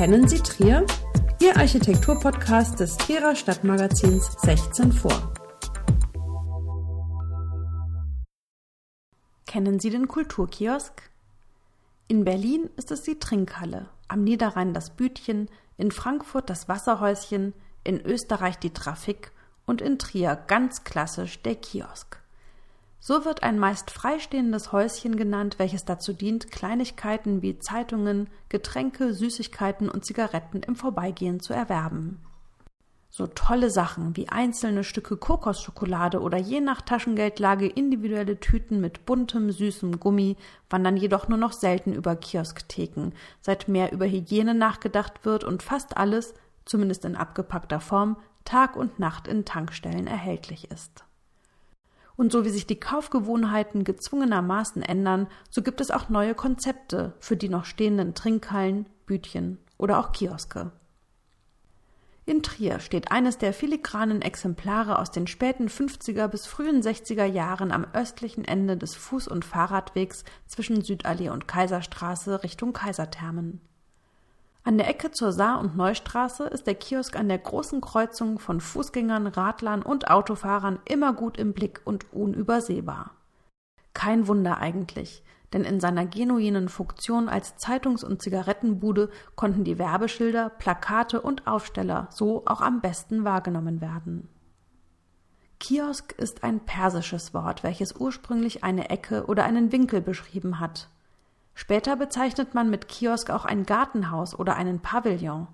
Kennen Sie Trier? Ihr Architekturpodcast des Trierer Stadtmagazins 16 vor. Kennen Sie den Kulturkiosk? In Berlin ist es die Trinkhalle, am Niederrhein das Bütchen, in Frankfurt das Wasserhäuschen, in Österreich die Trafik und in Trier ganz klassisch der Kiosk. So wird ein meist freistehendes Häuschen genannt, welches dazu dient, Kleinigkeiten wie Zeitungen, Getränke, Süßigkeiten und Zigaretten im Vorbeigehen zu erwerben. So tolle Sachen wie einzelne Stücke Kokosschokolade oder je nach Taschengeldlage individuelle Tüten mit buntem, süßem Gummi wandern jedoch nur noch selten über Kiosktheken, seit mehr über Hygiene nachgedacht wird und fast alles, zumindest in abgepackter Form, Tag und Nacht in Tankstellen erhältlich ist. Und so wie sich die Kaufgewohnheiten gezwungenermaßen ändern, so gibt es auch neue Konzepte für die noch stehenden Trinkhallen, Bütchen oder auch Kioske. In Trier steht eines der filigranen Exemplare aus den späten 50er bis frühen 60er Jahren am östlichen Ende des Fuß- und Fahrradwegs zwischen Südallee und Kaiserstraße Richtung Kaiserthermen. An der Ecke zur Saar- und Neustraße ist der Kiosk an der großen Kreuzung von Fußgängern, Radlern und Autofahrern immer gut im Blick und unübersehbar. Kein Wunder eigentlich, denn in seiner genuinen Funktion als Zeitungs- und Zigarettenbude konnten die Werbeschilder, Plakate und Aufsteller so auch am besten wahrgenommen werden. Kiosk ist ein persisches Wort, welches ursprünglich eine Ecke oder einen Winkel beschrieben hat. Später bezeichnet man mit Kiosk auch ein Gartenhaus oder einen Pavillon.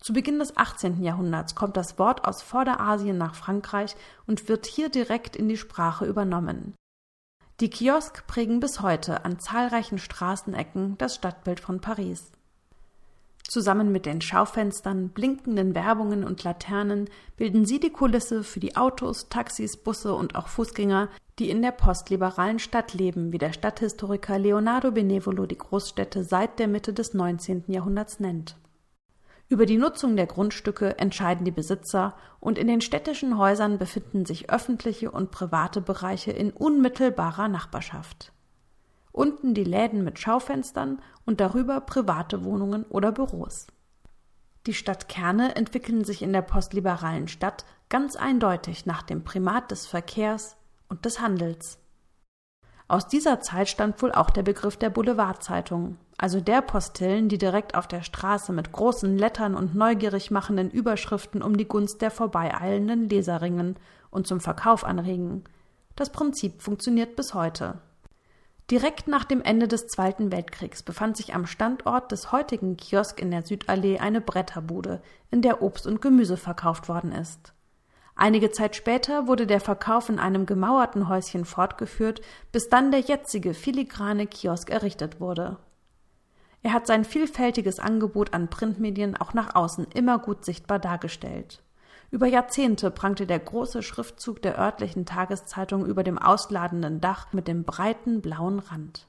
Zu Beginn des 18. Jahrhunderts kommt das Wort aus Vorderasien nach Frankreich und wird hier direkt in die Sprache übernommen. Die Kiosk prägen bis heute an zahlreichen Straßenecken das Stadtbild von Paris. Zusammen mit den Schaufenstern, blinkenden Werbungen und Laternen bilden sie die Kulisse für die Autos, Taxis, Busse und auch Fußgänger, die in der postliberalen Stadt leben, wie der Stadthistoriker Leonardo Benevolo die Großstädte seit der Mitte des 19. Jahrhunderts nennt. Über die Nutzung der Grundstücke entscheiden die Besitzer und in den städtischen Häusern befinden sich öffentliche und private Bereiche in unmittelbarer Nachbarschaft. Unten die Läden mit Schaufenstern und darüber private Wohnungen oder Büros. Die Stadtkerne entwickeln sich in der postliberalen Stadt ganz eindeutig nach dem Primat des Verkehrs und des Handels. Aus dieser Zeit stammt wohl auch der Begriff der Boulevardzeitung, also der Postillen, die direkt auf der Straße mit großen Lettern und neugierig machenden Überschriften um die Gunst der vorbeieilenden Leser ringen und zum Verkauf anregen. Das Prinzip funktioniert bis heute. Direkt nach dem Ende des Zweiten Weltkriegs befand sich am Standort des heutigen Kiosk in der Südallee eine Bretterbude, in der Obst und Gemüse verkauft worden ist. Einige Zeit später wurde der Verkauf in einem gemauerten Häuschen fortgeführt, bis dann der jetzige filigrane Kiosk errichtet wurde. Er hat sein vielfältiges Angebot an Printmedien auch nach außen immer gut sichtbar dargestellt. Über Jahrzehnte prangte der große Schriftzug der örtlichen Tageszeitung über dem ausladenden Dach mit dem breiten blauen Rand.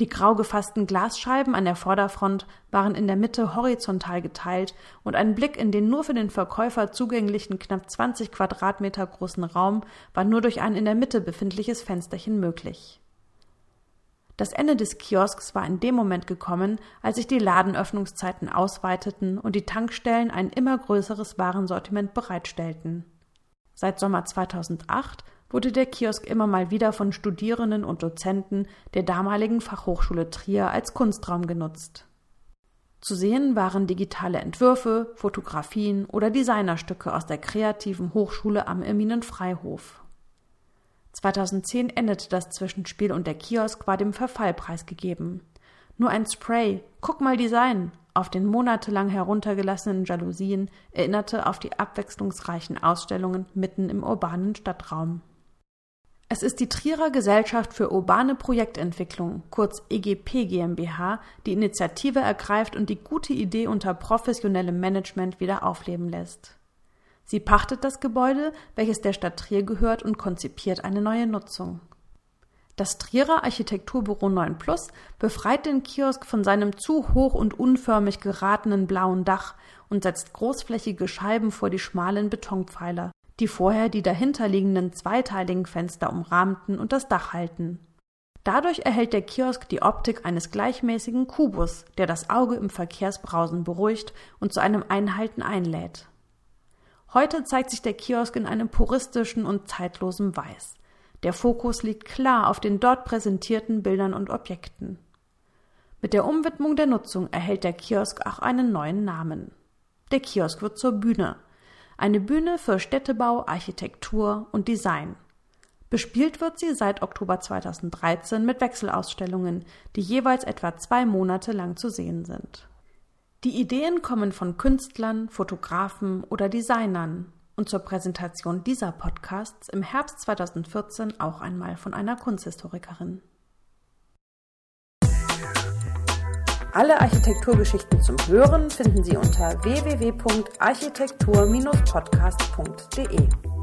Die grau gefassten Glasscheiben an der Vorderfront waren in der Mitte horizontal geteilt und ein Blick in den nur für den Verkäufer zugänglichen knapp 20 Quadratmeter großen Raum war nur durch ein in der Mitte befindliches Fensterchen möglich. Das Ende des Kiosks war in dem Moment gekommen, als sich die Ladenöffnungszeiten ausweiteten und die Tankstellen ein immer größeres Warensortiment bereitstellten. Seit Sommer 2008 wurde der Kiosk immer mal wieder von Studierenden und Dozenten der damaligen Fachhochschule Trier als Kunstraum genutzt. Zu sehen waren digitale Entwürfe, Fotografien oder Designerstücke aus der kreativen Hochschule am Erminen Freihof. 2010 endete das Zwischenspiel und der Kiosk war dem Verfall preisgegeben. Nur ein Spray, guck mal Design, auf den monatelang heruntergelassenen Jalousien erinnerte auf die abwechslungsreichen Ausstellungen mitten im urbanen Stadtraum. Es ist die Trierer Gesellschaft für urbane Projektentwicklung, kurz EGP GmbH, die Initiative ergreift und die gute Idee unter professionellem Management wieder aufleben lässt. Sie pachtet das Gebäude, welches der Stadt Trier gehört, und konzipiert eine neue Nutzung. Das Trierer Architekturbüro 9 Plus befreit den Kiosk von seinem zu hoch und unförmig geratenen blauen Dach und setzt großflächige Scheiben vor die schmalen Betonpfeiler, die vorher die dahinterliegenden zweiteiligen Fenster umrahmten und das Dach halten. Dadurch erhält der Kiosk die Optik eines gleichmäßigen Kubus, der das Auge im Verkehrsbrausen beruhigt und zu einem Einhalten einlädt. Heute zeigt sich der Kiosk in einem puristischen und zeitlosen Weiß. Der Fokus liegt klar auf den dort präsentierten Bildern und Objekten. Mit der Umwidmung der Nutzung erhält der Kiosk auch einen neuen Namen. Der Kiosk wird zur Bühne. Eine Bühne für Städtebau, Architektur und Design. Bespielt wird sie seit Oktober 2013 mit Wechselausstellungen, die jeweils etwa zwei Monate lang zu sehen sind. Die Ideen kommen von Künstlern, Fotografen oder Designern und zur Präsentation dieser Podcasts im Herbst 2014 auch einmal von einer Kunsthistorikerin. Alle Architekturgeschichten zum Hören finden Sie unter www.architektur-podcast.de.